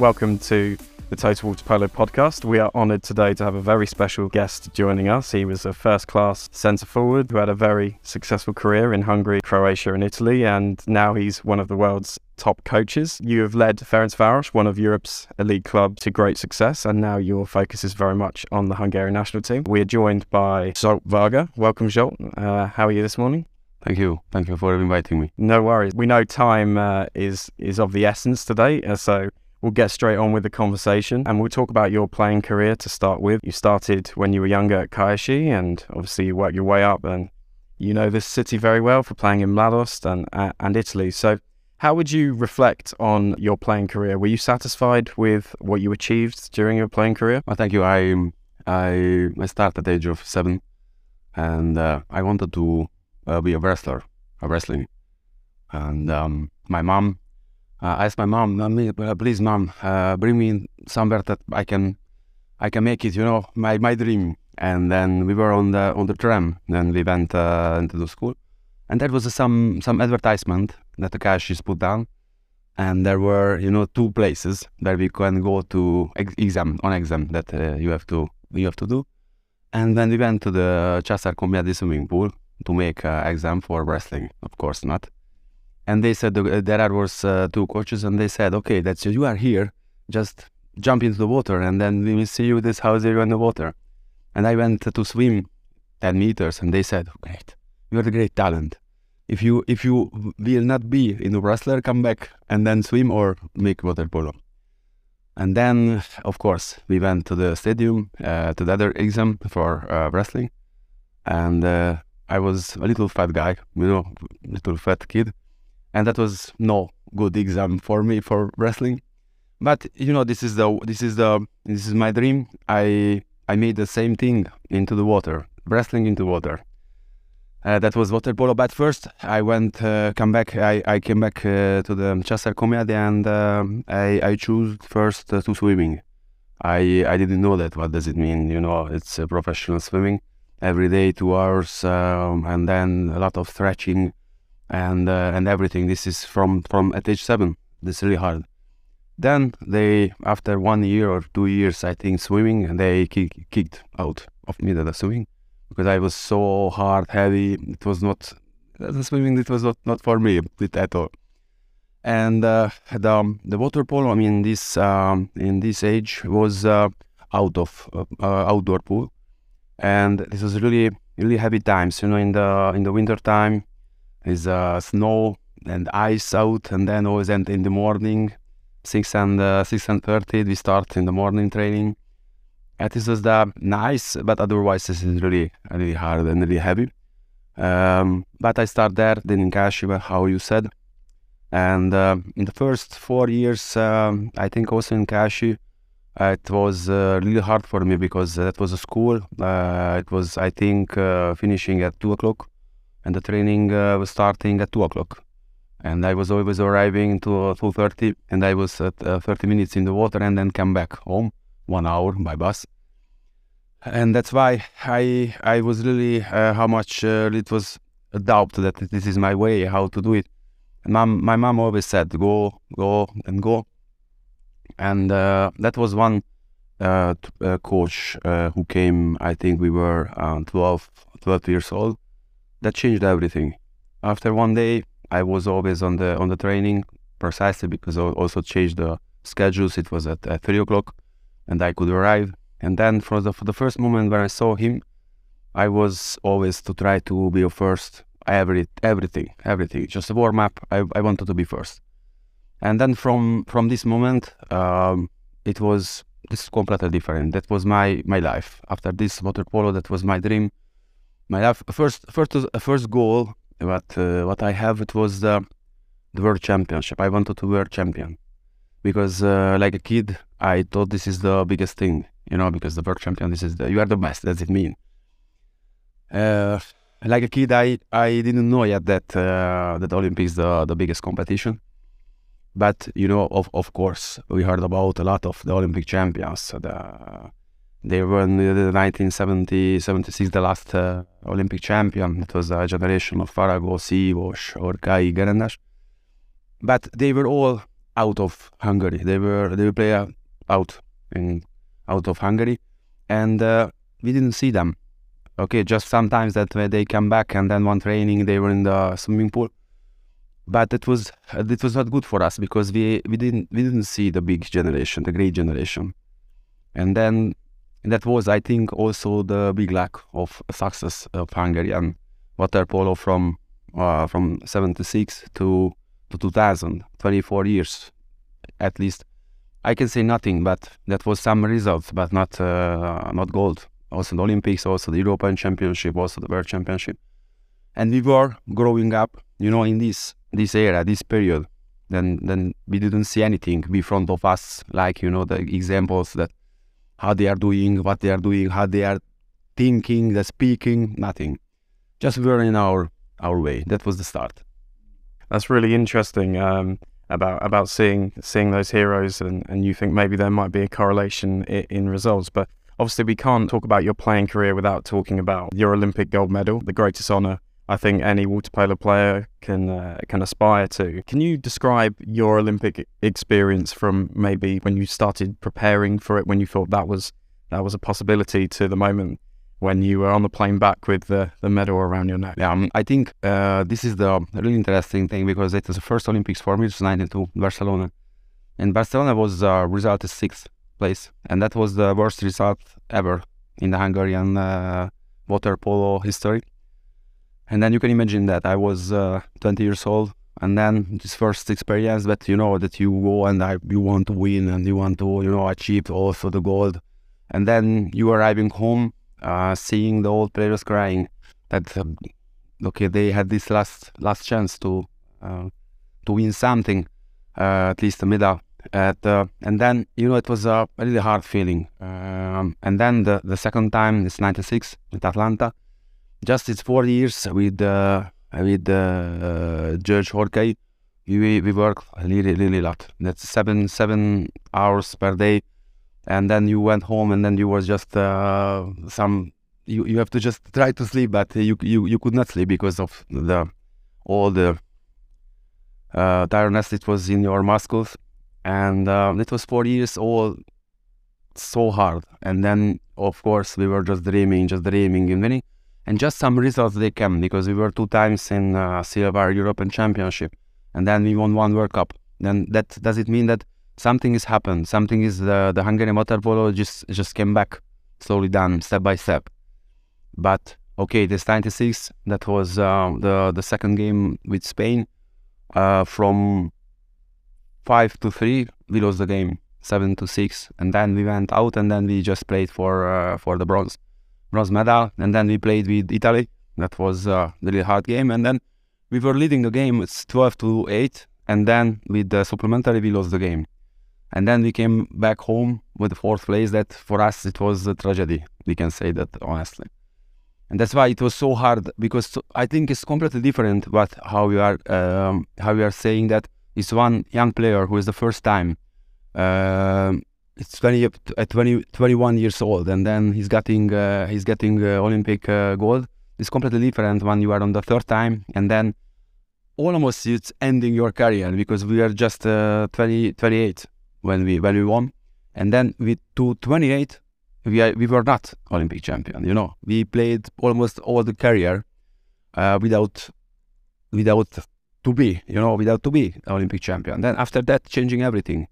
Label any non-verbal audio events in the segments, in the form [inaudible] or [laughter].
Welcome to the Total Water Polo podcast. We are honoured today to have a very special guest joining us. He was a first class centre forward who had a very successful career in Hungary, Croatia, and Italy, and now he's one of the world's top coaches. You have led Ferencváros, one of Europe's elite clubs, to great success, and now your focus is very much on the Hungarian national team. We are joined by Zsolt Varga. Welcome, Zsolt. Uh, how are you this morning? Thank you. Thank you for inviting me. No worries. We know time uh, is is of the essence today, uh, so We'll get straight on with the conversation and we'll talk about your playing career to start with. You started when you were younger at Kaiashi and obviously you worked your way up and you know this city very well for playing in Mladost and, uh, and Italy. So, how would you reflect on your playing career? Were you satisfied with what you achieved during your playing career? Well, thank you. I I I started at the age of seven, and uh, I wanted to uh, be a wrestler, a wrestling. And um, my mom uh, I asked my mom, uh, please, mom, uh, bring me somewhere that I can, I can make it. You know, my my dream. And then we were on the on the tram. Then we went uh, into the school, and there was some some advertisement that the cash is put down, and there were you know two places where we can go to ex- exam on exam that uh, you have to you have to do, and then we went to the Császár-Komjádi swimming pool to make uh, exam for wrestling. Of course not and they said there was uh, two coaches and they said okay that's you are here. Just jump into the water and then we will see you this house here in the water. And i went to swim 10 meters and they said great. You're a great talent. If you if you will not be in the wrestler come back and then swim or make water polo. And then of course we went to the stadium uh, to the other exam for uh, wrestling. And uh, i was a little fat guy you know little fat kid and that was no good exam for me for wrestling. But you know, this is the this is the this is my dream. I I made the same thing into the water, wrestling into water. Uh, that was water polo. But first, I went, uh, come back. I, I came back uh, to the Császár-Komjádi, and um, I I chose first uh, to swimming. I I didn't know that. What does it mean? You know, it's professional swimming every day, two hours, um, and then a lot of stretching and uh, and everything. This is from from at age seven. This is really hard. Then they, after one year or two years, I think swimming, and they kick, kicked out of me the swimming because I was so hard, heavy. It was not the swimming. It was not, not for me at all. And uh, the the water polo. I mean, this um, in this age was uh, out of uh, uh, outdoor pool, and this was really really heavy times. You know, in the in the winter time, is uh, snow and ice out, and then always end in the morning, six and uh, six and thirty. We start in the morning training. Just is the nice, but otherwise this is really really hard and really heavy. Um, but I start there, then in Kashiwa, how you said, and uh, in the first four years, um, I think also in Kashi, uh, it was uh, really hard for me because that was a school. Uh, it was, I think, uh, finishing at two o'clock and the training uh, was starting at two o'clock. And I was always arriving to two thirty, and I was at uh, thirty minutes in the water, and then come back home one hour by bus. And that's why I I was really uh, how much uh, it was a doubt that this is my way how to do it. And mom, my mom always said go go and go, and uh, that was one uh, coach who came. I think we were 12, 12 years old that changed everything. After one day, I was always on the on the training precisely because I also changed the schedules. It was at, at three o'clock, and I could arrive. And then for the for the first moment when I saw him, I was always to try to be first. Every everything, everything, just a warm up. I, I wanted to be first. And then from from this moment, um, it was this is completely different. That was my my life. After this water polo, that was my dream my first first first goal what uh, what I have it was the the world championship. I wanted to be world champion because uh, like a kid I thought this is the biggest thing, you know, because the world champion this is the, you are the best. Does it mean? Uh, like a kid, I, I didn't know yet that uh, that Olympics the the biggest competition. But you know, of of course, we heard about a lot of the Olympic champions. The they were in the 1970 76, the last uh, Olympic champion. It was a generation of Farago, Szívós, Orkai, Gerendas. But they were all out of Hungary. They were they were play uh, out in out of Hungary, and uh, we didn't see them. Okay, just sometimes that when they come back and then one training they were in the swimming pool, but it was it was not good for us because we we didn't we didn't see the big generation, the great generation, and then that was I think also the big lack of success of Hungarian water polo from uh, from 76 to to 2000 24 years at least. I can say nothing but that was some results but not uh, not gold. Also the olympics also the european championship also the world championship. And we were growing up you know in this this era this period. Then then we didn't see anything. In front of us like you know the examples that how they are doing what they are doing how they are thinking the speaking nothing. Just in our our way. That was the start. That's really interesting um, about about seeing seeing those heroes, and, and you think maybe there might be a correlation in, in results, but obviously we can't talk about your playing career without talking about your Olympic gold medal, the greatest honor I think any water polo player can uh, can aspire to. Can you describe your Olympic experience from maybe when you started preparing for it, when you thought that was that was a possibility, to the moment when you were on the plane back with the, the medal around your neck. Yeah, um, I think uh, this is the really interesting thing because it was the first Olympics for me, it was 92, Barcelona. And Barcelona was uh, result is sixth place, and that was the worst result ever in the Hungarian uh, water polo history. And then you can imagine that I was uh, 20 years old, and then this first experience that you know that you go and I, you want to win and you want to you know achieve also the gold, and then you arriving home uh, seeing the old players crying that uh, okay they had this last last chance to uh, to win something uh, at least a medal. At, uh, and then you know it was a really hard feeling. Um, and then the, the second time it's 96 with Atlanta just it's four years with uh, with George Horkai we, we work really really a lot. That's seven seven hours per day. And then you went home and then you were just uh, some you, you have to just try to sleep but you you, you could not sleep because of the all the uh, tiredness it was in your muscles. And uh, it was four years all so hard. And then of course we were just dreaming just dreaming. And winning and just some results they came because we were two times in uh, european championship and then we won one world cup then that does it mean that something has happened. Something is the the Hungarian water polo just just came back slowly down step by step. But okay, this 96 that was uh, the the second game with Spain. Uh, from five to three, we lost the game seven to six, and then we went out, and then we just played for uh, for the bronze bronze medal, and then we played with Italy. That was a really hard game, and then we were leading the game. It's twelve to eight, and then with the supplementary, we lost the game. And then we came back home with the fourth place. That for us it was a tragedy. We can say that honestly, and that's why it was so hard because I think it's completely different. But how we are um, how we are saying that is one young player who is the first time. Um, it's 20 at 20, 21 years old, and then he's getting uh, he's getting uh, Olympic uh, gold. It's completely different when you are on the third time, and then almost it's ending your career because we are just uh, 20, 28 when we when we won, and then with 228 we are, we were not Olympic champion. You know, we played almost all the career uh, without without to be, you know, without to be Olympic champion. Then after that, changing everything,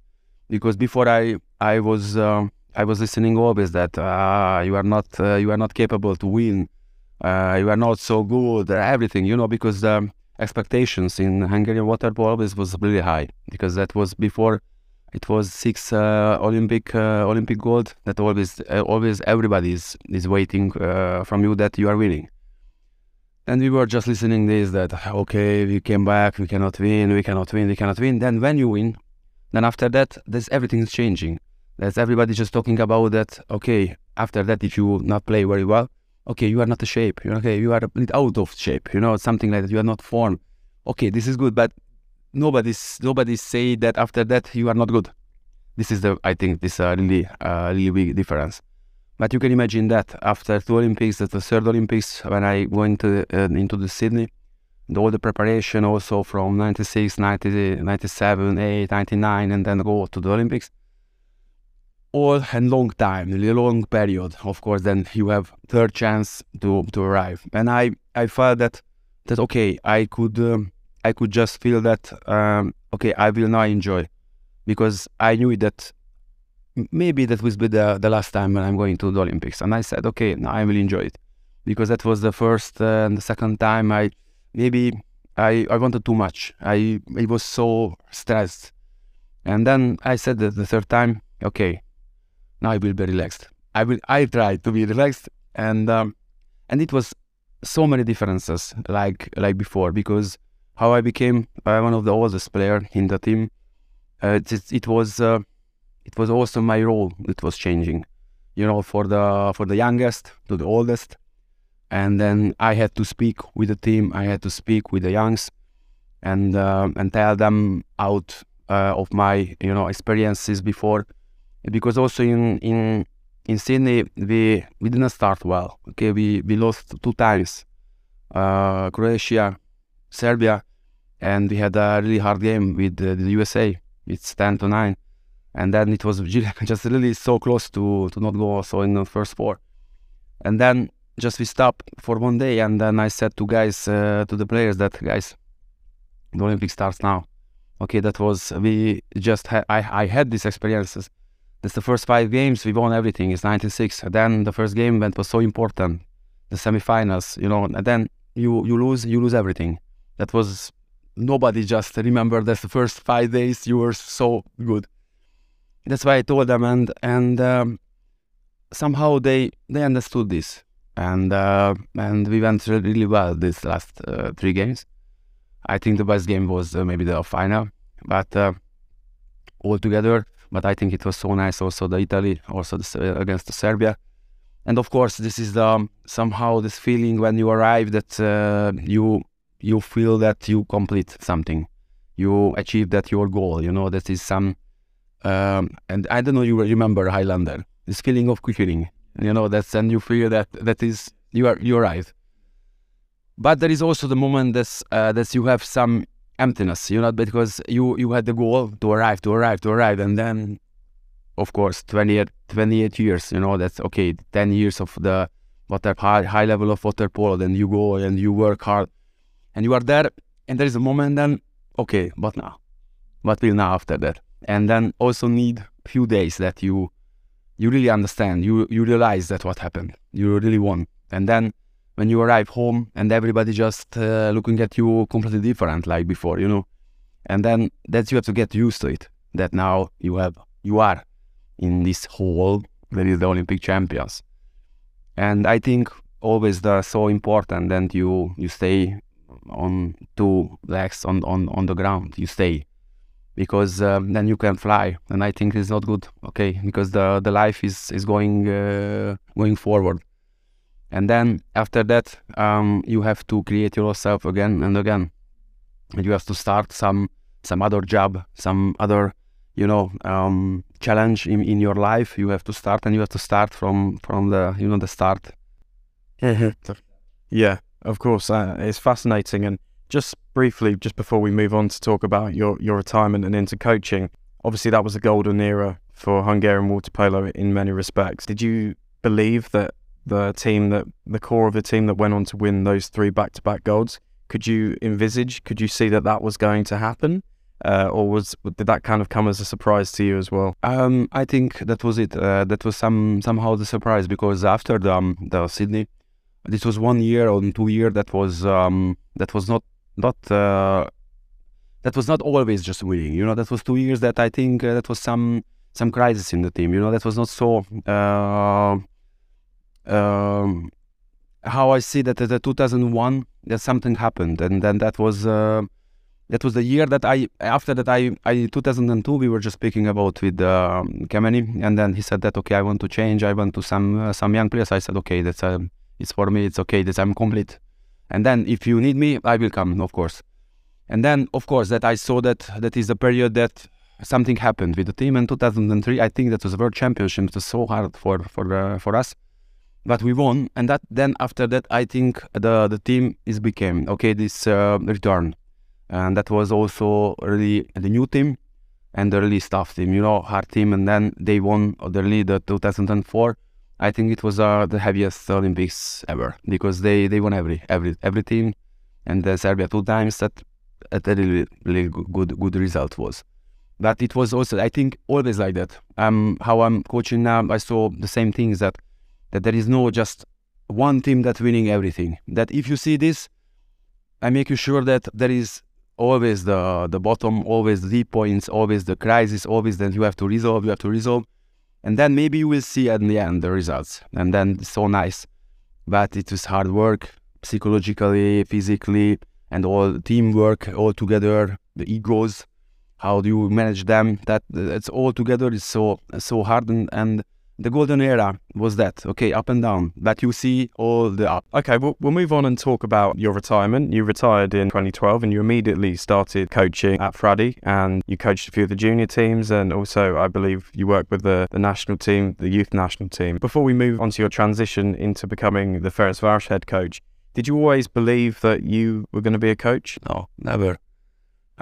because before I I was um, I was listening always that uh, you are not uh, you are not capable to win, uh, you are not so good, everything, you know, because the expectations in Hungarian water polo always was really high because that was before it was six uh, Olympic uh, Olympic gold. That always uh, always everybody is is waiting uh, from you that you are winning. And we were just listening this that okay we came back we cannot win we cannot win we cannot win. Then when you win, then after that there's everything's changing. There's everybody just talking about that. Okay, after that if you not play very well, okay you are not a shape. You're okay you are a bit out of shape. You know something like that. You are not formed. Okay, this is good, but nobody's nobody say that after that you are not good. This is the I think this uh, really uh, really big difference. But you can imagine that after two Olympics, the third Olympics, when I went uh, into the Sydney, all the preparation also from 96, 90, 97, 8, 99, and then go to the Olympics. All a long time, a long period. Of course, then you have third chance to to arrive. And I I felt that that okay, I could um, I could just feel that um, okay, I will now enjoy because I knew that maybe that be the, the last time when I'm going to the Olympics. And I said, okay, now I will enjoy it because that was the first uh, and the second time I maybe I, I wanted too much. I, I was so stressed. And then I said the third time, okay, now I will be relaxed. I will. I tried to be relaxed, and um, and it was so many differences like like before because how I became uh, one of the oldest player in the team. Uh, it, it was uh, it was also my role that was changing. You know, for the for the youngest to the oldest, and then I had to speak with the team. I had to speak with the youngs, and uh, and tell them out uh, of my you know experiences before, because also in in in Sydney we we didn't start well. Okay, we we lost two times, uh, Croatia, Serbia, and we had a really hard game with the USA. It's ten to nine, and then it was [laughs] just really so close to to not go also in the first four, and then just we stopped for one day, and then I said to guys, uh, to the players that guys, the Olympic starts now. Okay, that was we just had. I I had these experiences. That's the first five games we won everything. It's 96. then the first game went was so important, the semifinals. You know, and then you you lose you lose everything. That was nobody just remember that the first five days you were so good. That's why I told them, and and um, somehow they they understood this and uh, and we went really well these last uh, three games. I think the best game was uh, maybe the final, but uh, all together. But I think it was so nice also the Italy, also the, against the Serbia, and of course this is um, somehow this feeling when you arrive that uh, you you feel that you complete something, you achieve that your goal. You know that is some, um, and I don't know you remember Highlander. This feeling of quitting you know that's and you feel that that is you are you arrive but there is also the moment that uh, that you have some emptiness you know because you you had the goal to arrive to arrive to arrive and then of course 28, 28 years you know that's okay 10 years of the water high, high level of water polo then you go and you work hard and you are there and there is a moment then okay but now what will now after that? And then also need few days that you you really understand. You you realize that what happened. You really won. And then when you arrive home and everybody just uh, looking at you completely different like before, you know. And then that you have to get used to it. That now you have you are in this hall that is the Olympic champions. And I think always the so important that you you stay on two legs on, on, on the ground. You stay because um, then you can fly and i think it's not good okay because the the life is is going uh, going forward. And then after that um, you have to create yourself again and again. And you have to start some some other job some other you know um, challenge in, in your life. You have to start and you have to start from from the you know the start. Yeah of course uh, it's fascinating. And just briefly, just before we move on to talk about your, your retirement and into coaching, obviously that was a golden era for Hungarian water polo in many respects. Did you believe that the team that the core of the team that went on to win those three back-to-back golds, could you envisage, could you see that that was going to happen? Uh, or was did that kind of come as a surprise to you as well? Um, I think that was it. Uh, that was some somehow the surprise because after the um, the Sydney, this was one year or two year that was um, that was not not uh, that was not always just winning. You know, that was two years that I think uh, that was some some crisis in the team. You know, that was not so. Uh, um, how I see that the 2001 that something happened, and then that was uh, that was the year that I after that I, I 2002 we were just speaking about with uh, Kemeny, and then he said that okay I want to change I want to some uh, some young players I said okay that's uh, it's for me it's okay that I'm complete and then if you need me, I will come, of course. And then, of course, that I saw that that is the period that something happened with the team in 2003. I think that was world championship. It was so hard for for uh, for us. but we won. And that then after that, I think the the team is became okay. This uh, return, and that was also really the new team and the really tough team. You know, hard team, and then they won the lead 2004. I think it was uh, the heaviest Olympics ever because they they won every every every team, and then Serbia two times. That a really really good good result was. But it was also I think always like that. Um, how I'm coaching now, I saw the same things that that there is no just one team that's winning everything. That if you see this, I make you sure that there is always the the bottom, always the points, always the crisis, always that you have to resolve, you have to resolve, and then maybe you will see at the end the results, and then it's so nice. But it was hard work, psychologically, physically, and all teamwork all together, the egos, how do you manage them? That uh, it's all together is so so hard and, and the golden era was that okay up and down but you see all the up. Okay well, we'll move on and talk about your retirement. You retired in 2012 and you immediately started coaching at Fradi and you coached a few of the junior teams and also i believe you worked with the, the national team the youth national team. Before we move on to your transition into becoming the Ferencvaros head coach did you always believe that you were going to be a coach? No never.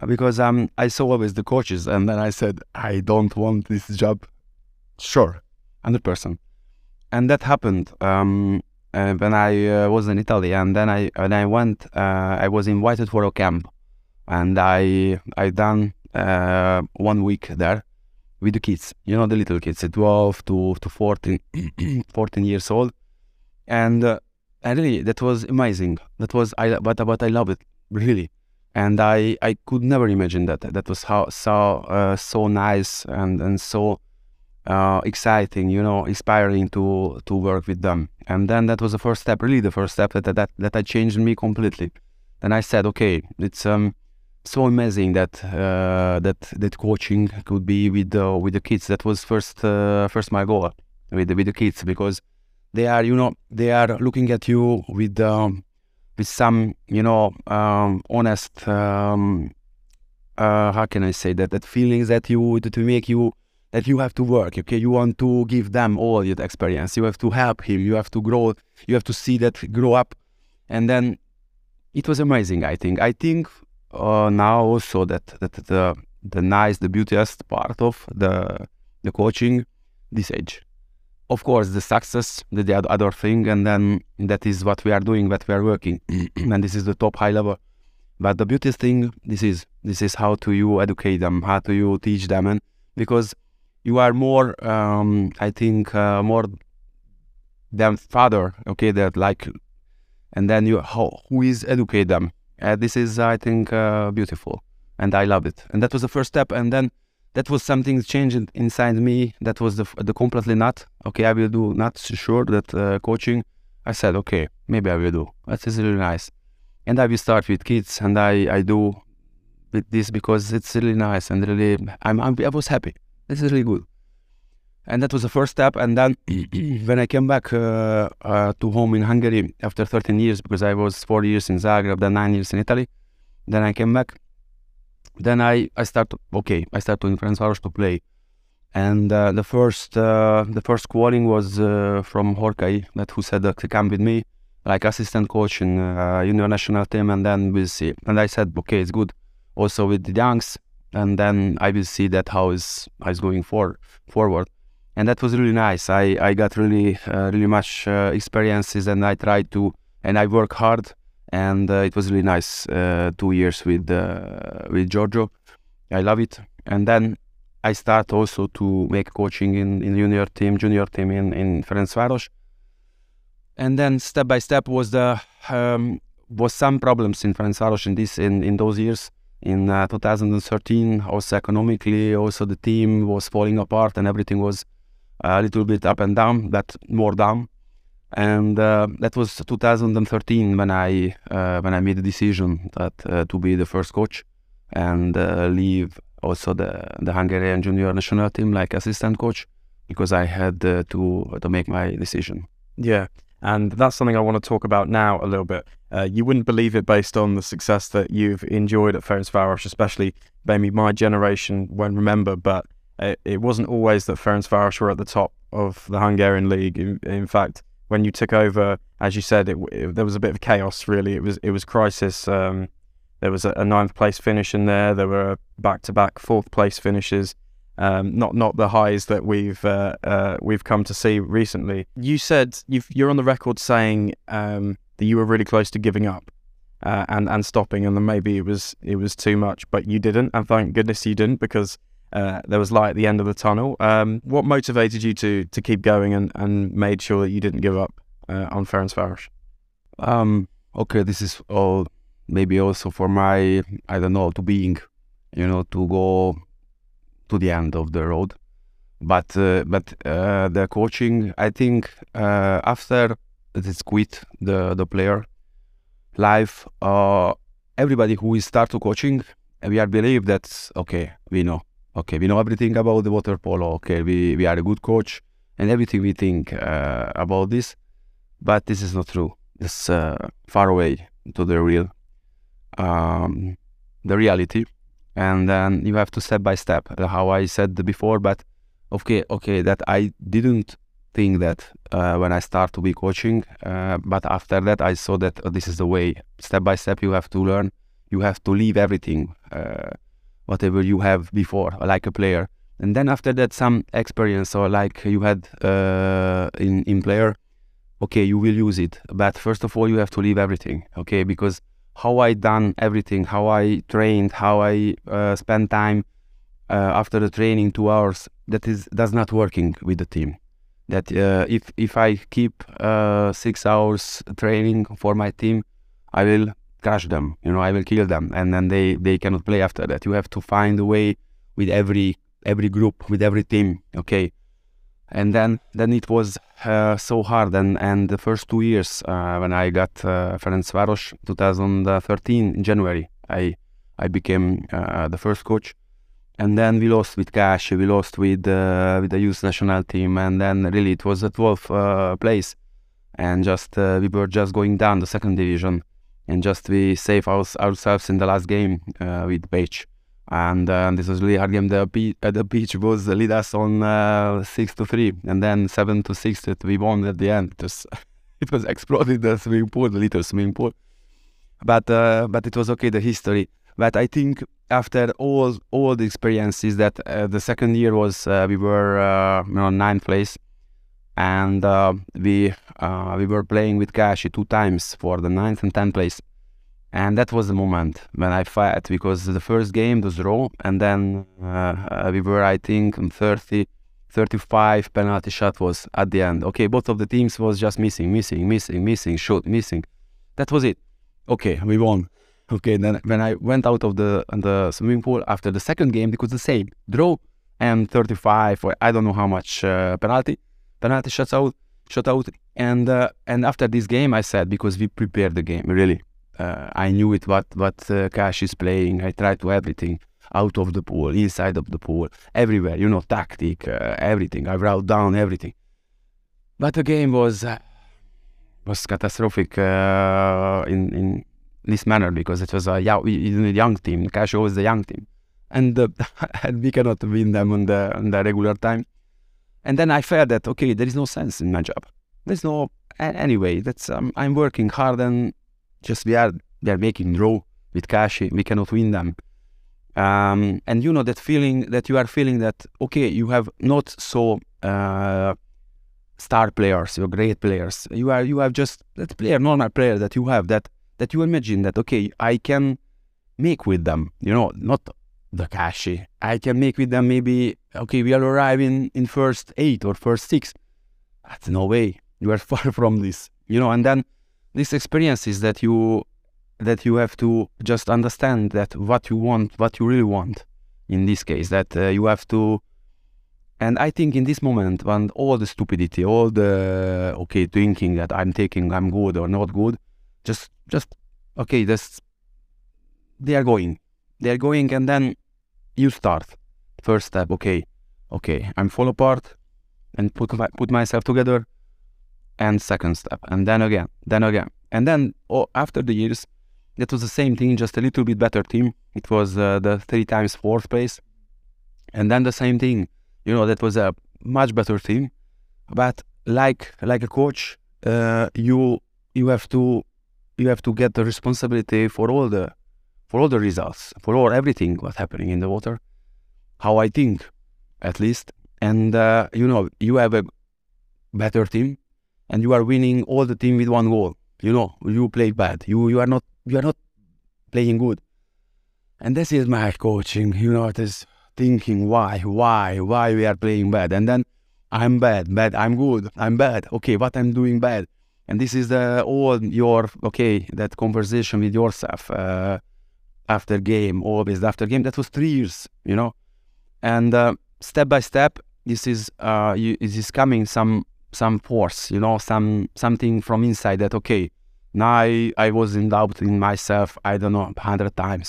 Because um, I saw always the coaches and then I said I don't want this job. Sure 100%. And that happened um, uh, when I uh, was in Italy. And then I when I went, uh, I was invited for a camp. And I I done uh, one week there with the kids, you know, the little kids, 12 to, to 14, [clears throat] 14 years old. And, uh, and really, that was amazing. That was, I, but, but I love it, really and I I could never imagine that that was how so uh, so nice and and so uh, exciting, you know, inspiring to to work with them. And then that was the first step, really the first step that that that I changed me completely. Then I said, okay, it's um so amazing that uh, that that coaching could be with the with the kids. That was first uh, first my goal with the, with the kids because they are, you know, they are looking at you with um, with some, you know, um, honest. Um, uh, how can I say that? That feelings that you to make you that you have to work okay? You want to give them all your experience. You have to help him. You have to grow. You have to see that grow up. And then it was amazing i think. I think uh, now also that, that the the nice the beautiest part of the the coaching this age. Of course the success the, the other thing and then that is what we are doing what we are working. [clears throat] And this is the top high level. But the beauty thing this is this is how to you educate them how to you teach them. And because you are more um, i think uh, more than father okay that like and then you how who is educate them. Uh, this is i think uh, beautiful and i love it. And that was the first step and then that was something changed inside me. That was the, the completely not okay i will do not sure that uh, coaching. I said okay maybe i will do. That is really nice. And i will start with kids and i i do with this because it's really nice and really i'm, I'm i was happy this is really good. And that was the first step. And then [clears throat] when I came back uh, uh, to home in Hungary after 13 years, because I was four years in Zagreb, then nine years in Italy, then I came back. Then I, I start okay, I start to in Ferencvaros to play. And uh, the first uh, the first calling was uh, from Horkai, that who said to come with me, like assistant coach in uh, junior national team, and then we'll see. And I said, okay, it's good. Also with the youngs, and then I will see that how is how is going for forward. And that was really nice. I I got really uh, really much uh, experiences, and I tried to and I work hard, and uh, it was really nice. Uh, two years with uh, with Giorgio, I love it. And then I start also to make coaching in in junior team, junior team in in Ferencvaros. And then step by step was the um, was some problems in Ferencvaros in this in in those years in uh, 2013 also economically also the team was falling apart and everything was a little bit up and down but more down. And uh, that was 2013 when i uh, when i made the decision that uh, to be the first coach and uh, leave also the the hungarian junior national team like assistant coach because i had uh, to to make my decision. Yeah and that's something I want to talk about now a little bit. Uh, you wouldn't believe it based on the success that you've enjoyed at Ferenc Ferencvaros, especially maybe my generation won't remember, but it, it wasn't always that Ferenc Ferencvaros were at the top of the Hungarian league. In, in, fact, when you took over, as you said, it, it, there was a bit of chaos. Really, it was it was crisis. Um, there was a, a, ninth place finish in there. There were back to back fourth place finishes. Um, not not the highs that we've uh, uh, we've come to see recently. You said you are on the record saying um, that you were really close to giving up uh, and and stopping, and then maybe it was it was too much, but you didn't, and thank goodness you didn't because uh, there was light at the end of the tunnel. Um, what motivated you to to keep going and, and made sure that you didn't give up uh, on Ferencváros? Um, okay, this is all maybe also for my I don't know to being, you know, to go to the end of the road. But uh, but uh, the coaching, I think uh, after this quit the the player life, everybody who is start to coaching, we are believe that okay, we know okay, we know everything about the water polo. Okay, we, we are a good coach and everything we think about this, but this is not true. It's far away to the real, um, the reality, and then you have to step by step. Uh, how I said before, but okay, okay, that I didn't think that uh, when I start to be coaching, uh, but after that I saw that uh, this is the way. Step by step, you have to learn. You have to leave everything whatever you have before, like a player. And then after that, some experience or like you had uh, in in player, okay, you will use it. But first of all, you have to leave everything, okay? Because how I done everything, how I trained, how I uh, spend time uh, after the training, two hours, that is does not working with the team. That uh, if if I keep uh, six hours training for my team, I will crush them. You know, I will kill them, and then they they cannot play after that. You have to find a way with every every group, with every team. Okay, and then then it was uh, so hard. And and the first two years uh, when I got uh, Ferencváros, 2013 in January, I I became uh, the first coach. And then we lost with Cash, we lost with uh, with the youth national team, and then really it was a 12th uh, place, and just uh, we were just going down the second division and just we save our, ourselves in the last game with Pécs. And uh, this was really hard game. The, P- uh, the Pécs was lead us on uh, six to three, and then seven to six that we won at the end. It was, [laughs] it was exploded the swimming pool, the little swimming pool. But uh, but it was okay the history. But I think after all all the experiences that uh, the second year was we were you know ninth place and uh, we uh, we were playing with Kashi two times for the ninth and tenth place, and that was the moment when I fight because the first game was draw, and then uh, we were I think 30, 35 penalty shot was at the end. Okay, both of the teams was just missing, missing, missing, missing, shoot, missing. That was it. Okay, we won. Okay, then when I went out of the the swimming pool after the second game, it was the same draw and 35 or I don't know how much uh, penalty penalty shutout, shutout, and uh, and after this game, I said because we prepared the game really, uh, I knew it what what uh, Cash is playing. I tried to everything out of the pool, inside of the pool, everywhere. You know, tactic, uh, everything. I wrote down everything, but the game was uh, was catastrophic uh, in in this manner because it was a young, young team. Cash was the young team, and, [laughs] and we cannot win them on the on the regular time. And then I felt that okay, there is no sense in my job. There's no anyway. That's um, I'm working hard and just we are we are making draw with cash. We cannot win them. Um, and you know that feeling that you are feeling that okay, you have not so uh, star players, you're great players. You are you have just that player, normal player that you have that that you imagine that okay, I can make with them. You know, not the Kashi. I can make with them maybe, okay, we are arrive in, in first eight or first six. That's no way. You are [laughs] far from this, you know, and then this experience is that you that you have to just understand that what you want, what you really want in this case, that uh, you have to and I think in this moment, when all the stupidity, all the okay thinking that I'm taking, I'm good or not good, just just okay, this they are going, they are going, and then you start. First step, okay, okay, I'm fall apart and put my, put myself together. And second step, and then again, then again, and then oh, after the years, that was the same thing, just a little bit better team. It was uh, the three times fourth place, and then the same thing. You know, that was a much better team, but like like a coach, uh, you you have to you have to get the responsibility for all the for all the results, for all everything what's happening in the water. How I think, at least, and uh, you know you have a better team, and you are winning all the team with one goal. You know you play bad. You you are not you are not playing good, and this is my coaching. You know this thinking why why why we are playing bad, and then I'm bad, bad. I'm good. I'm bad. Okay, what I'm doing bad and this is the all your okay that conversation with yourself uh, after game always after game that was three years you know and uh, step by step this is uh you, this is coming some some force you know some something from inside that okay now I, I was in doubt in myself i don't know hundred times.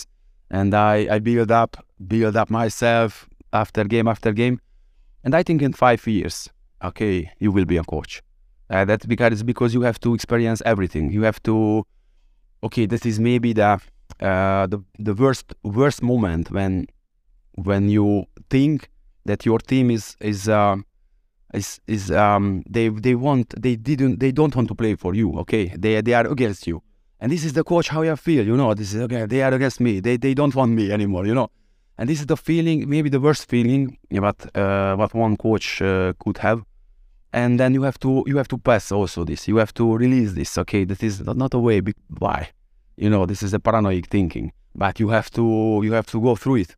And i i build up build up myself after game after game. And i think in five years okay you will be a coach. Uh, that's because because you have to experience everything. You have to, okay, this is maybe the uh, the the worst worst moment when when you think that your team is is uh, is is um they they want they didn't they don't want to play for you. Okay, they they are against you, and this is the coach how you feel. You know, this is okay. They are against me. They they don't want me anymore. You know, and this is the feeling, maybe the worst feeling, what uh, what one coach uh, could have and then you have to you have to pass also this you have to release this okay this is not a way why you know this is a paranoid thinking but you have to you have to go through it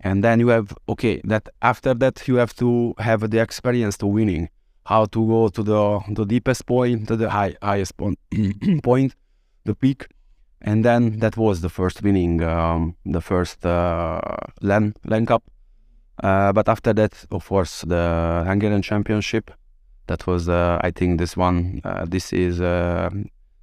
and then you have okay that after that you have to have the experience to winning. How to go to the the deepest point to the high, highest point, [clears throat] point the peak. And then that was the first winning um, the first uh, LEN Cup. Uh, but after that of course the Hungarian championship. That was uh, I think this one uh, this is a uh,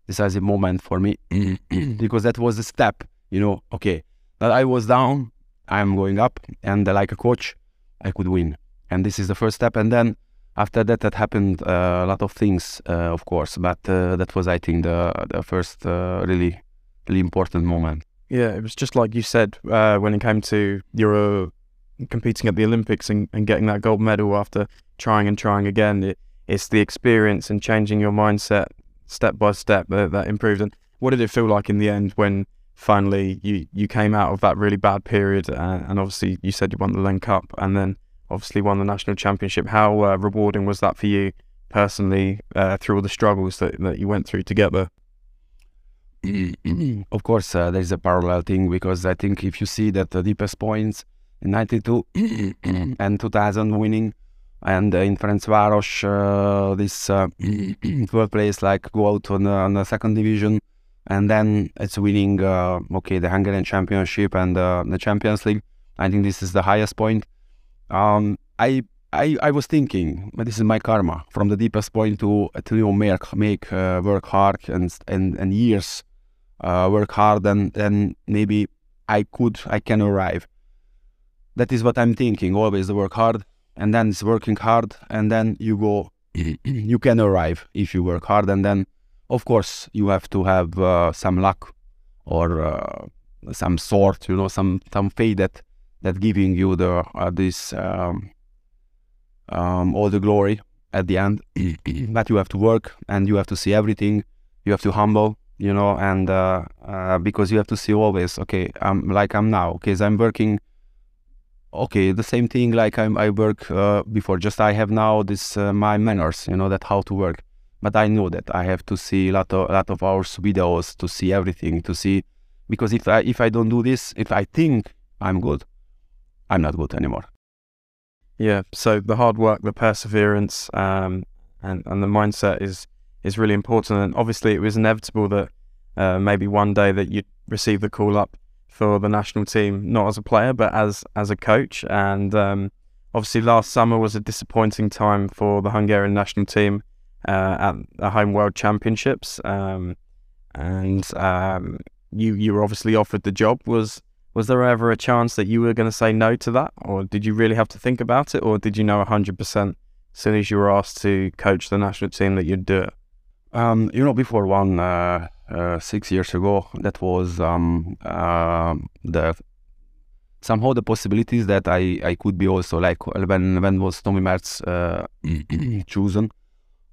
decisive moment for me. [clears throat] Because that was a step you know okay that I was down I'm going up and uh, like a coach I could win. And this is the first step. And then after that that happened uh, a lot of things uh, of course. But that was I think the the first really really important moment. Yeah it was just like you said when it came to your competing at the Olympics and, and getting that gold medal after trying and trying again it it's the experience and changing your mindset step by step that, that improved. And what did it feel like in the end when finally you, you came out of that really bad period? Uh, and obviously, you said you won the LEN Cup and then obviously won the national championship. How uh, rewarding was that for you personally uh, through all the struggles that, that you went through together? [clears throat] of course, uh, there's a parallel thing because I think if you see that the deepest points in 92 [clears throat] and 2000 winning and in Ferencváros, uh, this uh, [clears throat] third place, like go out on, on the second division, and then it's winning, uh, okay, the Hungarian Championship and uh, the Champions League. I think this is the highest point. Um, I, I I was thinking, but this is my karma from the deepest point to to you know, make make uh, work hard and and and years uh, work hard, and then maybe I could I can arrive. That is what I'm thinking. Always work hard and then it's working hard and then you go [clears throat] you can arrive if you work hard and then of course you have to have uh, some luck or uh, some sort you know some some fate that that giving you the uh, this um, um, all the glory at the end. [clears throat] But you have to work and you have to see everything. You have to humble you know and uh, uh, because you have to see always okay i'm like i'm now because i'm working okay the same thing like I'm, i work uh, before. Just i have now this uh, my manners you know that how to work but i know that i have to see a lot of lot of hours videos to see everything to see because if i if i don't do this if i think i'm good i'm not good anymore. Yeah so the hard work the perseverance um, and and the mindset is is really important. And obviously it was inevitable that uh, maybe one day that you'd receive the call up for the national team, not as a player, but as as a coach. And um, obviously, last summer was a disappointing time for the Hungarian national team uh, at the Home World Championships. Um, and um, you you were obviously offered the job. Was was there ever a chance that you were going to say no to that, or did you really have to think about it, or did you know hundred percent as soon as you were asked to coach the national team that you'd do it? Um, you know, before one. Uh uh, six years ago, that was um, uh, the somehow the possibilities that I, I could be also like when when was Tamás Märcz uh, [clears throat] chosen.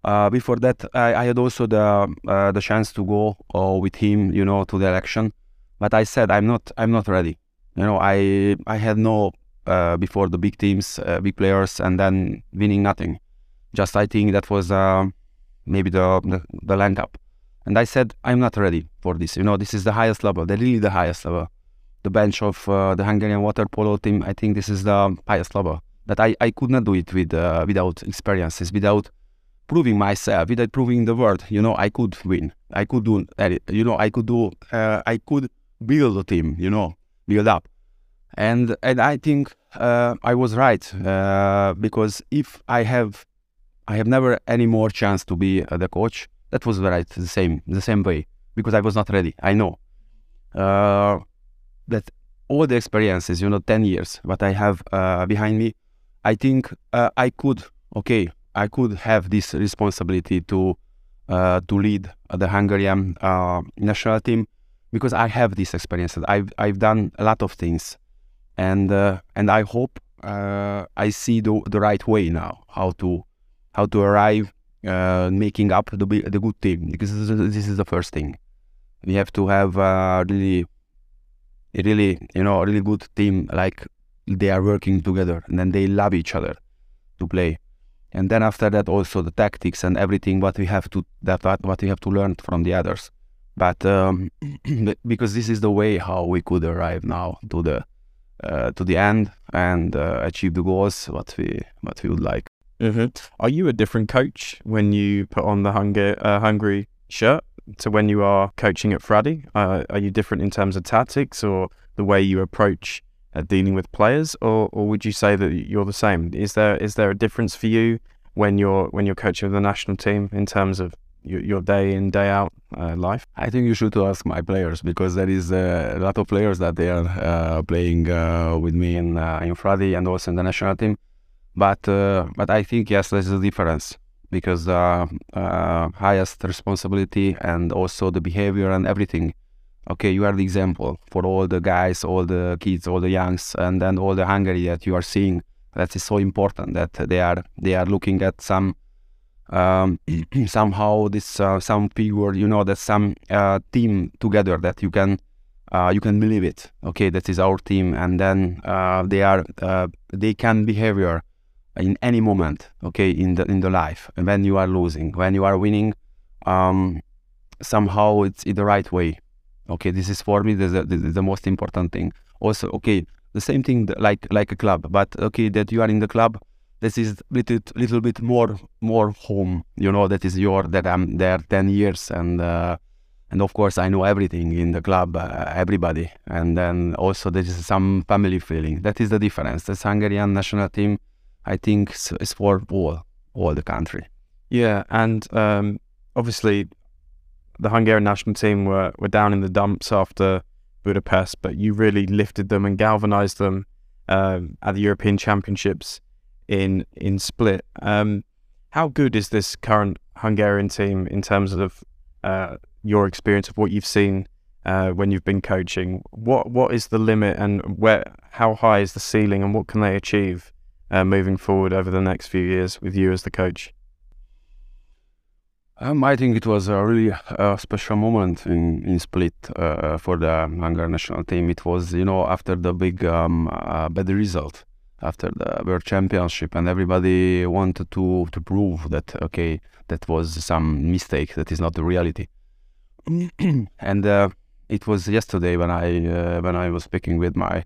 Uh, before that, I, I, had also the uh, the chance to go uh, with him, you know, to the election. But I said I'm not I'm not ready. You know, I I had no uh, before the big teams, uh, big players, and then winning nothing. Just I think that was uh, maybe the, the the lineup. And I said I'm not ready for this. You know, this is the highest level. The really the highest level. The bench of the Hungarian water polo team. I think this is the highest level. That I, I could not do it with without experiences, without proving myself, without proving the world, you know, I could win. I could do, you know, I could do, uh, I could build a team, you know, build up. And and I think uh, I was right uh, because if I have, I have never any more chance to be the coach. That was right, the same, the same way because I was not ready. I know that all the experiences, you know, ten years, what I have behind me, I think I could, okay, I could have this responsibility to uh, to lead the Hungarian uh, national team because I have this experience. I've I've done a lot of things, and uh, and I hope uh, I see the the right way now how to how to arrive uh, making up the the good team because this is the first thing. We have to have a really really you know a really good team like they are working together and then they love each other to play and then after that also the tactics and everything what we have to that what we have to learn from the others but um, [clears throat] because this is the way how we could arrive now to the uh, to the end and uh, achieve the goals what we what we would like mm-hmm. are you a different coach when you put on the Hungary, uh, Hungary shirt to when you are coaching at Fradi? Uh, are you different in terms of tactics or the way you approach dealing with players, or, or would you say that you're the same? Is there is there a difference for you when you're when you're coaching the national team in terms of your, your day in day out uh, life? I think you should ask my players because there is a lot of players that they are uh, playing uh, with me in uh, in Fradi and also in the national team. But uh, but I think yes, there's a difference because highest responsibility and also the behavior and everything okay, you are the example for all the guys, all the kids, all the youngs, and then all the Hungary that you are seeing. That is so important that they are they are looking at some um, [clears throat] somehow this uh, some figure, you know, that some uh, team together that you can uh, you can believe it. Okay, that is our team, and then uh, they are uh, they can behavior in any moment. Okay, in the in the life, when you are losing, when you are winning, um, somehow it's in the right way okay this is for me the, the, the most important thing. Also okay the same thing like like a club but okay that you are in the club this is little little bit more more home you know that is your that i'm there 10 years and uh, and of course i know everything in the club uh, everybody. And then also there is some family feeling. That is the difference. The hungarian national team i think is for all all the country. Yeah and um, obviously the Hungarian national team were, were down in the dumps after Budapest, but you really lifted them and galvanized them um, at the European Championships in in Split. Um, how good is this current Hungarian team in terms of uh, your experience of what you've seen uh, when you've been coaching? What what is the limit and where? How high is the ceiling, and what can they achieve uh, moving forward over the next few years with you as the coach? Um, I think it was a really uh, special moment in, in Split uh, for the Hungarian national team. It was, you know, after the big um, uh, bad result, after the World Championship, and everybody wanted to, to prove that, okay, that was some mistake, that is not the reality. [clears throat] and uh, it was yesterday when I uh, when I was speaking with my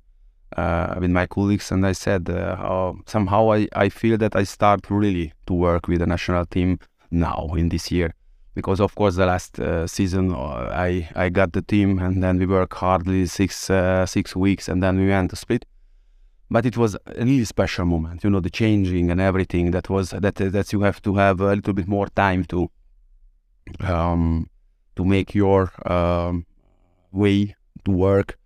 uh, with my colleagues, and I said how somehow I, I feel that I start really to work with the national team now in this year because of course the last uh, season uh, I I got the team and then we worked hardly six uh, six weeks and then we went to split. But it was a really special moment, you know, the changing and everything. That was that that you have to have a little bit more time to um, to make your um, way to work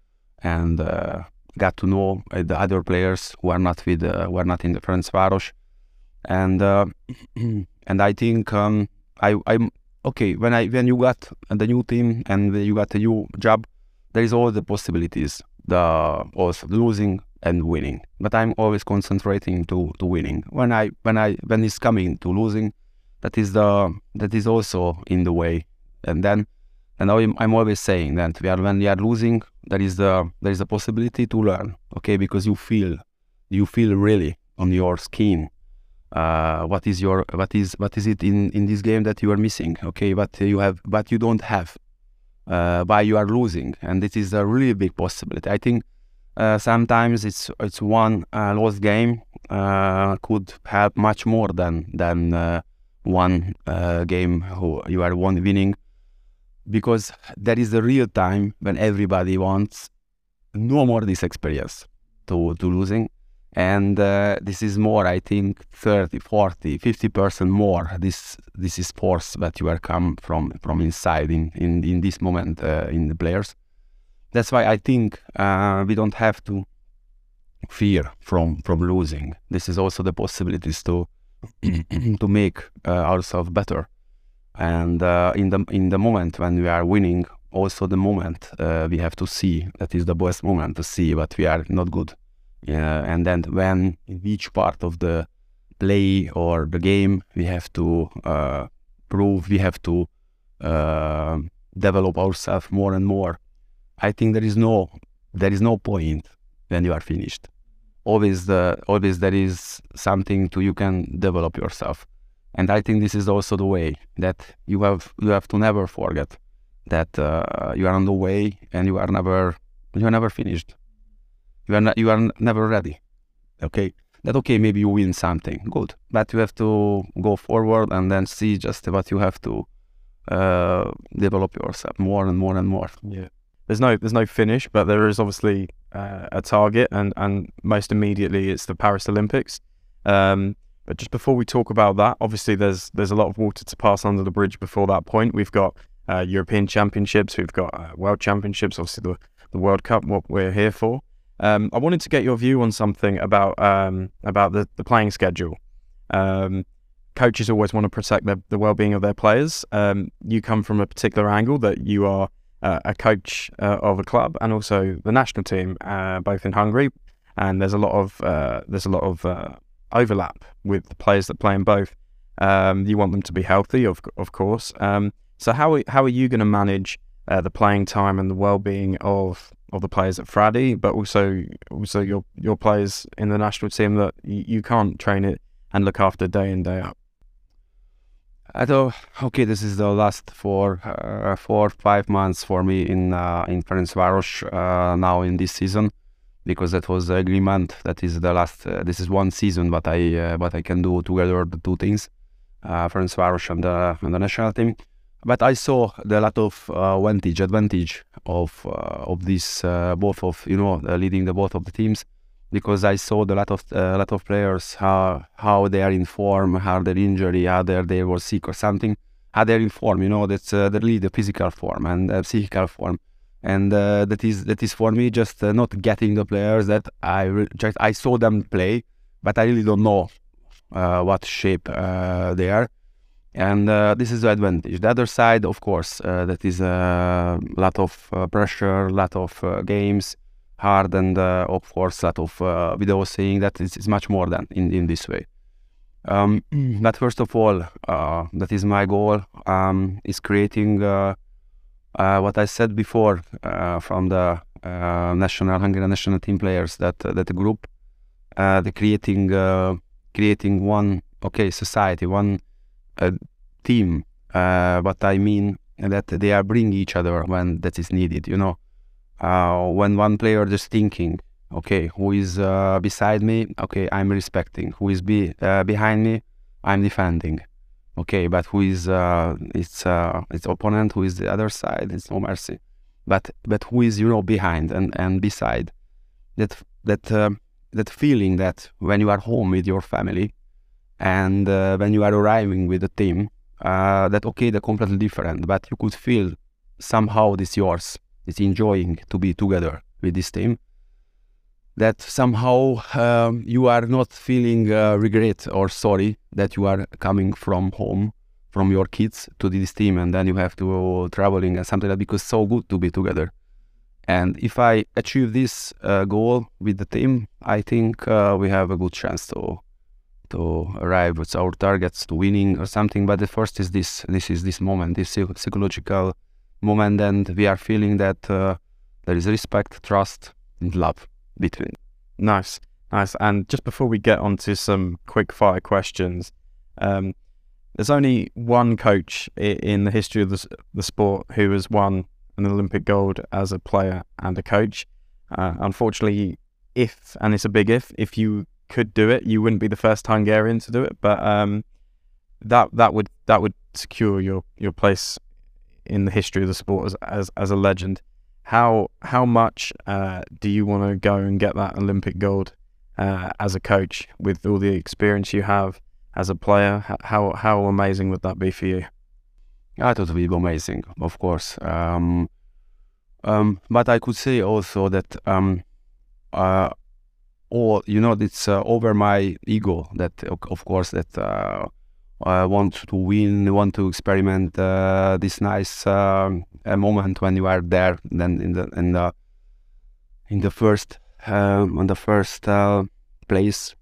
and uh, got to know uh, the other players who are not with uh, who are not in the Ferencváros and [clears throat] and I think um, I I'm okay when I when you got the new team and you got a new job, there is all the possibilities, the both losing and winning. But I'm always concentrating to to winning. When I when I when it's coming to losing, that is the that is also in the way. And then, and I'm, I'm always saying that we are when we are losing, there is the there is a possibility to learn. Okay, because you feel you feel really on your skin uh, what is your what is what is it in in this game that you are missing? Okay what you have what you don't have uh, why you are losing. And this is a really big possibility. I think uh, sometimes it's it's one uh, lost game uh, could help much more than than uh, one game who you are one winning. Because there is a real time when everybody wants no more this experience to to losing and uh, this is more i think 30 40 50 percent more. This this is force that you are come from from inside in in, in this moment uh, in the players. That's why i think uh, we don't have to fear from from losing. This is also the possibilities to [clears throat] to make uh, ourselves better. And uh, in the in the moment when we are winning also the moment uh, we have to see that is the best moment to see that we are not good and then when in each part of the play or the game we have to uh, prove, we have to uh, develop ourselves more and more. I think there is no there is no point when you are finished. Always the always there is something to you can develop yourself, and I think this is also the way that you have you have to never forget that uh, you are on the way and you are never you are never finished you are not, you are never ready. Okay, that okay, maybe you win something, good, but you have to go forward and then see just what you have to uh, develop yourself more and more and more. Yeah, there's no there's no finish, but there is obviously uh, a target, and and most immediately it's the Paris Olympics. Um, but just before we talk about that, obviously there's there's a lot of water to pass under the bridge before that point. We've got uh, European Championships, we've got uh, World Championships, obviously the the World Cup, what we're here for. Um, I wanted to get your view on something about um, about the, the playing schedule. Um, coaches always want to protect the, the well being of their players. Um, you come from a particular angle that you are uh, a coach uh, of a club and also the national team, uh, both in Hungary, and there's a lot of uh, there's a lot of uh, overlap with the players that play in both. Um, you want them to be healthy, of of course. Um, so how how are you going to manage uh, the playing time and the well being of of the players at Fradi, but also also your your players in the national team that you, you can't train it and look after day in day out. I thought, okay, this is the last four, uh, four, five months for me in uh, in Ferencváros uh, now in this season, because that was the agreement. That is the last. Uh, this is one season, but I uh, but I can do together the two things, uh, Ferencváros and the and the national team but I saw the lot of uh, advantage advantage of uh, of this uh, both of you know uh, leading the both of the teams because I saw the lot of uh, lot of players how how they are in form, how their injury, how they were sick or something, how they're in form. You know that's uh, really the physical form and the psychical form, and that is that is for me just not getting the players that I just I saw them play, but I really don't know what shape they are and uh, this is the advantage. The other side, of course, uh, that is a lot of uh, pressure, a lot of uh, games, hard, and uh, of course, a lot of uh, video saying that it's, it's, much more than in, in this way. Um, but first of all, that is my goal, um, is creating what I said before from the national Hungarian national team players that that group, the creating creating one okay society, one a team. Uh, but I mean that they are bringing each other when that is needed. You know, uh, when one player just thinking, okay, who is uh, beside me? Okay, I'm respecting. Who is be uh, behind me? I'm defending. Okay, but who is uh, its uh, its opponent? Who is the other side? It's no mercy. But but who is you know behind and and beside? That that that feeling that when you are home with your family and uh, when you are arriving with the team, uh, that okay, they're completely different, but you could feel somehow this yours. It's enjoying to be together with this team. That somehow um, you are not feeling uh, regret or sorry that you are coming from home from your kids to this team and then you have to traveling and something like that because it's so good to be together. And if I achieve this uh, goal with the team, I think uh, we have a good chance to to arrive with our targets to winning or something. But the first is this. This is this moment, this psychological moment, and we are feeling that uh, there is respect, trust, and love between. Nice, nice. And just before we get on to some quick fire questions, um, there's only one coach in the history of the, the sport who has won an Olympic gold as a player and a coach. Uh, unfortunately, if and it's a big if, if you could do it, you wouldn't be the first Hungarian to do it. But um, that that would that would secure your your place in the history of the sport as as, as a legend. How how much uh, do you want to go and get that Olympic gold uh, as a coach with all the experience you have as a player? How how amazing would that be for you? Yeah, it would be amazing, of course. Um, um, but I could say also that um, uh, all you know it's uh, over my ego that of course that uh, I want to win, want to experiment uh, this nice um, moment when you are there. Then in the in the in the first um, on the first uh, place.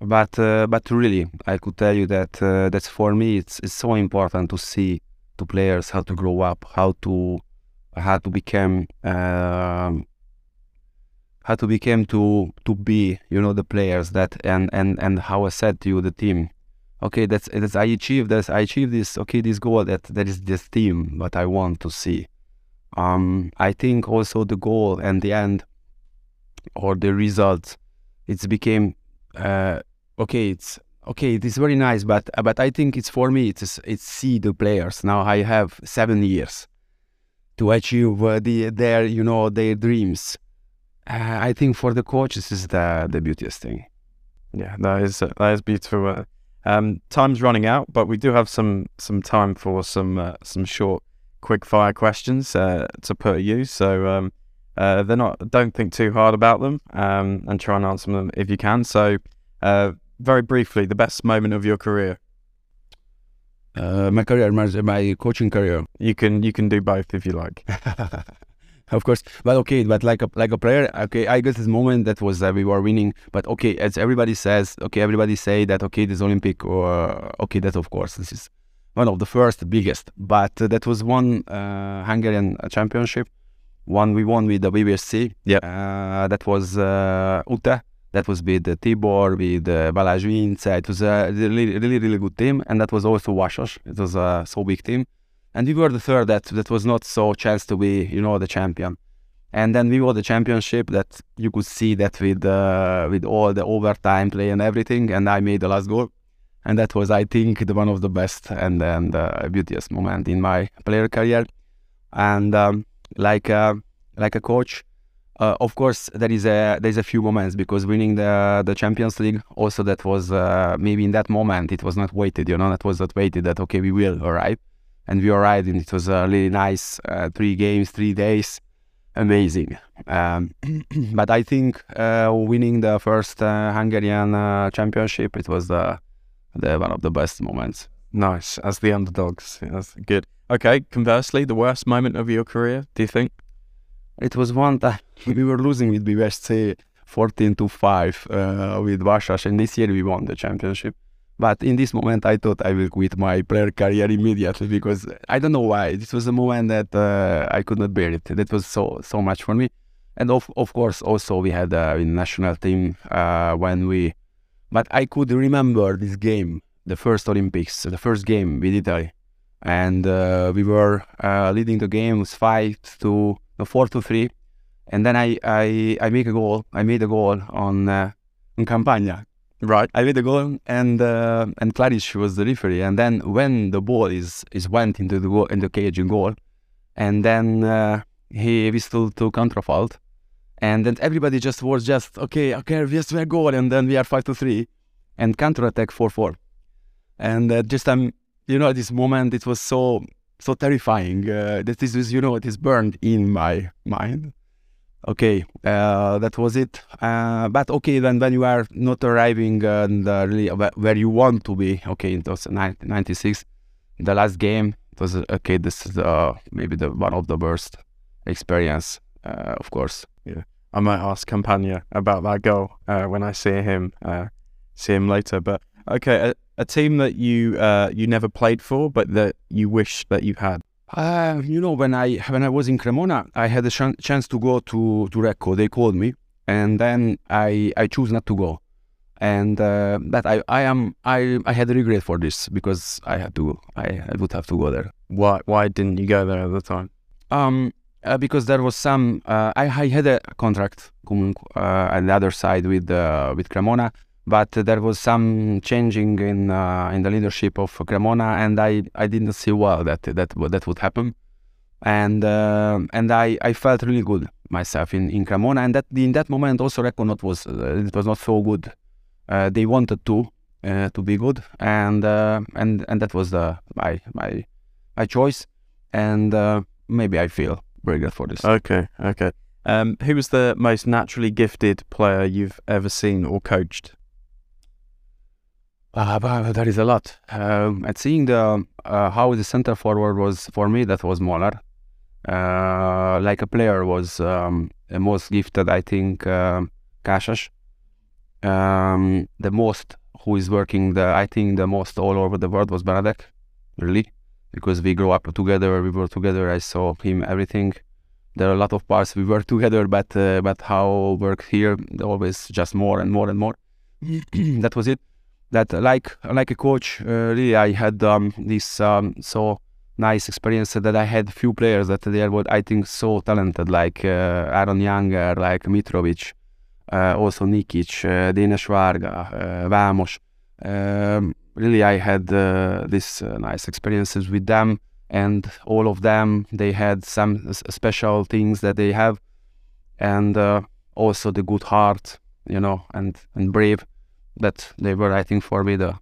But uh, but really, I could tell you that uh, that's for me. It's it's so important to see to players how to grow up, how to how to become um, how to become to to be you know the players that and and and how I said to you the team okay that's that's I achieved this I achieved this okay this goal that that is this team what I want to see. Um I think also the goal and the end or the result it's became uh okay it's okay it is very nice but but I think it's for me it's it's see the players. Now I have seven years to achieve uh, the their you know their dreams uh, I think for the coaches is the the beautiest thing. Yeah, that is uh, that is beautiful. Uh, um, time's running out, but we do have some some time for some uh, some short, quick fire questions uh, to put at you. So um, uh, they're not. Don't think too hard about them, um, and try and answer them if you can. So, very briefly, the best moment of your career. my career, my, my coaching career. You can you can do both if you like. [laughs] of course. But okay, but like a like a player, okay, I guess this moment that was uh, we were winning. But okay, as everybody says, okay, everybody say that okay, this Olympic or okay, that of course this is one of the first, biggest. But uh, that was one uh, Hungarian championship, one we won with the BVSC. Yeah, uh, that was uh, UTE. That was with uh, Tibor, with uh, Balázs Vince. It was a really, really, really good team, and that was also Vasas. It was a so big team and we were the third that that was not so chance to be you know the champion. And then we won the championship that you could see that with uh, with all the overtime play and everything and i made the last goal. And that was i think the one of the best and and uh, beautiest moment in my player career. And um, like uh, like a coach uh, of course there is a there's a few moments because winning the the champions league also that was uh, maybe in that moment it was not weighted you know that was not weighted that okay we will arrive and we arrived and it was a really nice uh, three games, three days, amazing. Um, [clears throat] but I think uh, winning the first uh, Hungarian uh, championship, it was the, the one of the best moments. Nice, as the underdogs. Yeah, that's good. Okay, conversely, the worst moment of your career, do you think? It was one time [laughs] we were losing with BVSC 14 to 5 uh, with Vasas, and this year we won the championship. But in this moment, I thought I will quit my player career immediately because I don't know why. This was a moment that uh, I could not bear it. That was so so much for me. And of of course, also we had a national team uh, when we. But I could remember this game, the first Olympics, the first game with Italy, and uh, we were uh, leading the game was five to no, four to three, and then I I I make a goal. I made a goal on uh, in Campagna Right. I made a goal, and uh, and Klaric was the referee. And then when the ball is is went into the goal the cage in goal, and then uh, he whistled to counterfault, and then everybody just was just okay, okay, we a goal, and then we are five to three, and counter attack four four, and uh, just um, you know, at this moment it was so so terrifying uh, that this is you know it is burned in my mind okay uh, that was it uh, but okay then when you are not arriving and uh, really where you want to be okay it was 96 the last game it was okay this is uh, maybe the one of the worst experience uh, of course yeah i might ask campagna about that goal uh, when i see him see him later. But okay, a, a team that you uh, you never played for, but that you wish that you had. Uh, you know, when I when I was in Cremona, I had a ch- chance to go to to Recco. They called me, and then I I choose not to go, and uh, that I I am I I had regret for this because I had to I, I would have to go there. Why why didn't you go there at the time? Um, uh, because there was some uh, I I had a contract uh, on the other side with uh, with Cremona, but there was some changing in uh, in the leadership of Cremona, and I, I didn't see well that that that would happen, and uh, and I, I felt really good myself in, in Cremona, and that in that moment also Recco not was uh, it was not so good. They wanted to to be good, and and and that was the my my my choice, and maybe I feel very good for this. Okay, okay. Um, who was the most naturally gifted player you've ever seen or coached? Uh, but there is a lot. Um, at seeing the uh, how the center forward was for me, that was Molnár. Uh, like a player was um, the most gifted, I think, um, Um, the most who is working the, I think, the most all over the world was Benedek, really, because we grew up together. We were together. I saw him everything. There are a lot of parts we work [laughs] together, but uh, but how work here always just more and more and more. [clears throat] that was it that like like a coach, uh, really I had um, this um, so nice experience that I had few players that they what I think so talented, like uh, Aaron Younger, like Mitrovic, uh, also Nikic, uh, uh, Vamos. Um, really, I had uh, this uh, nice experiences with them, and all of them they had some special things that they have, and also the good heart, you know, and and brave that they were, I think, for me the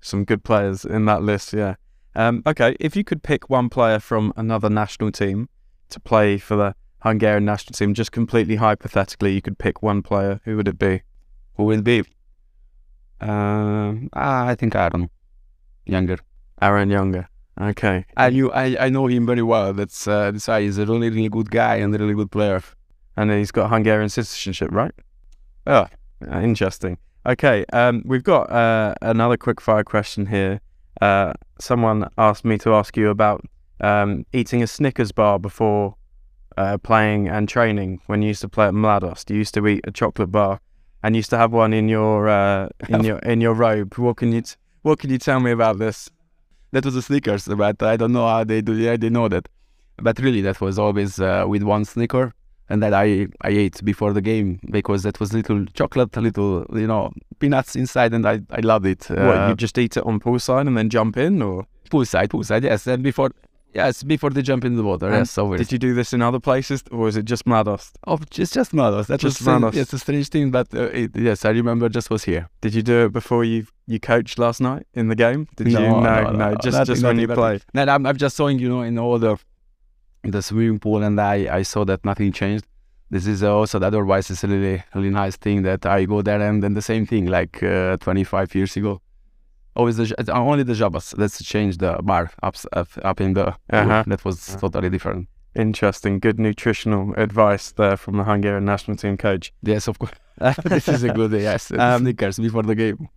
some good players in that list. Yeah. Um, okay, if you could pick one player from another national team to play for the Hungarian national team, just completely hypothetically, you could pick one player. Who would it be? Who would it be? Uh, I think Aaron Younger. Aaron Younger. Okay. I knew I, I know him very well. That's uh, this guy is a really really good guy and a really good player. And he's got Hungarian citizenship, right? Oh, interesting. Okay, um, we've got uh, another quick fire question here. Uh, someone asked me to ask you about um, eating a Snickers bar before uh, playing and training when you used to play at Mladost. You used to eat a chocolate bar and used to have one in your uh, in your in your robe. What can you t- What can you tell me about this? That was a Snickers, but I don't know how they do. Yeah, they know that. But really, that was always uh, with one Snicker and that I I ate before the game because that was little chocolate, little you know peanuts inside, and I I loved it. What you uh, just eat it on poolside and then jump in, or poolside, poolside, yes. And before Yes, before they jump in the water. And yes, always. Did you do this in other places, or is it just Mladost? Oh, just just Mladost. That just was Mladost. Yes, a strange thing, but uh, it, yes, I remember. Just was here. Did you do it before you you coached last night in the game? Did no, you? No, no, no, just just when you played. No, I'm, I'm just showing you know in all the the swimming pool, and I I saw that nothing changed this is also that otherwise it's a really really nice thing that I go there and then the same thing like uh, 25 years ago. Always the only the Zsabas that's changed the bar up up, up in the uh-huh. that was uh-huh. totally different. Interesting, good nutritional advice there from the Hungarian national team coach. Yes, of course. [laughs] this is a good yes. Um, Snickers before the game.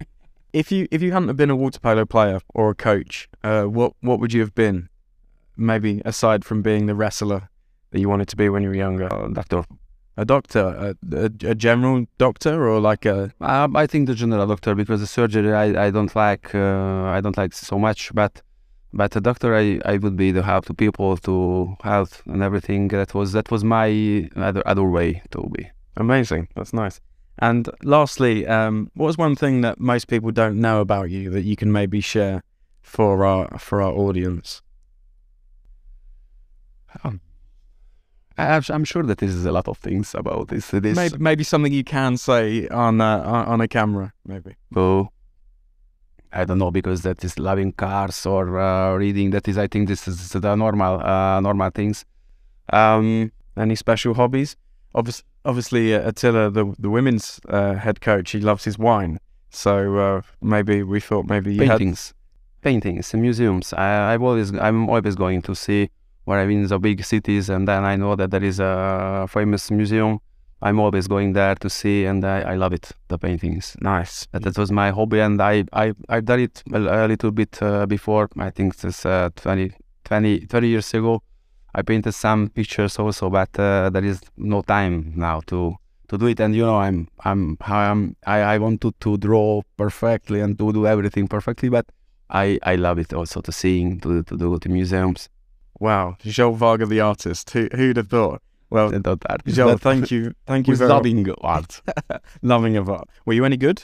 If you if you hadn't been a water polo player or a coach, uh, what what would you have been? Maybe aside from being the wrestler that you wanted to be when you were younger, uh, doctor a doctor, a, a, a, general doctor, or like a? Um, I think the general doctor because the surgery I, I don't like uh, I don't like so much, but but a doctor I, I would be to help to people to health and everything. That was that was my other other way to be. Amazing, that's nice. And lastly, um, what was one thing that most people don't know about you that you can maybe share for our for our audience? Um, I'm sure that this is a lot of things about this. this maybe, maybe something you can say on uh, on a camera, maybe. Oh, I don't know because that is loving cars or uh, reading. That is, I think, this is the normal uh, normal things. Um, any special hobbies? Obviously, obviously uh, Attila, the the women's uh, head coach, he loves his wine. So uh, maybe we thought maybe paintings, had... paintings, museums. I, I've always I'm always going to see where been in the big cities, and then I know that there is a famous museum I'm always going there to see, and I, I love it. The paintings. Nice. That, that was my hobby, and I I I've done it a, a little bit uh, before. I think it's uh, 20, 20, 20 years ago. I painted some pictures also, but uh, there is no time now to to do it. And you know, I'm I'm I'm I, I want to, to draw perfectly and to do everything perfectly, but I I love it also to sing, to to go to museums. Wow, Zsolt Varga, the artist. Who who'd have thought? Well, That. Zsolt, thank you, thank you Who's very loving art? [laughs] loving of art. Were you any good?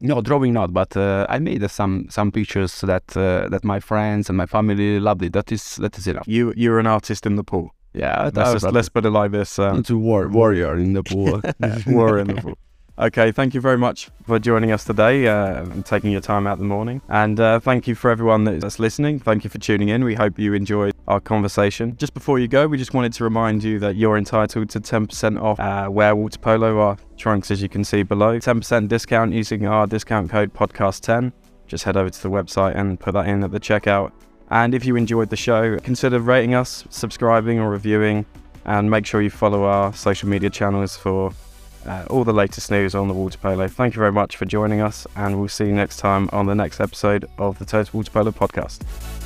No, drawing not, but uh, I made uh, some some pictures that uh, that my friends and my family loved it. That is that is enough. You you're an artist in the pool. Yeah, Let's, just, let's put it like this. Um, to war warrior in the pool. [laughs] warrior in the pool. Okay, thank you very much for joining us today uh, and taking your time out in the morning. And uh, thank you for everyone that's listening. Thank you for tuning in. We hope you enjoyed our conversation. Just before you go, we just wanted to remind you that you're entitled to 10% off uh, Wear Water Polo, our trunks, as you can see below. 10% discount using our discount code podcast10. Just head over to the website and put that in at the checkout. And if you enjoyed the show, consider rating us, subscribing, or reviewing. And make sure you follow our social media channels for uh, all the latest news on the water polo. Thank you very much for joining us, and we'll see you next time on the next episode of the Total Water Polo podcast.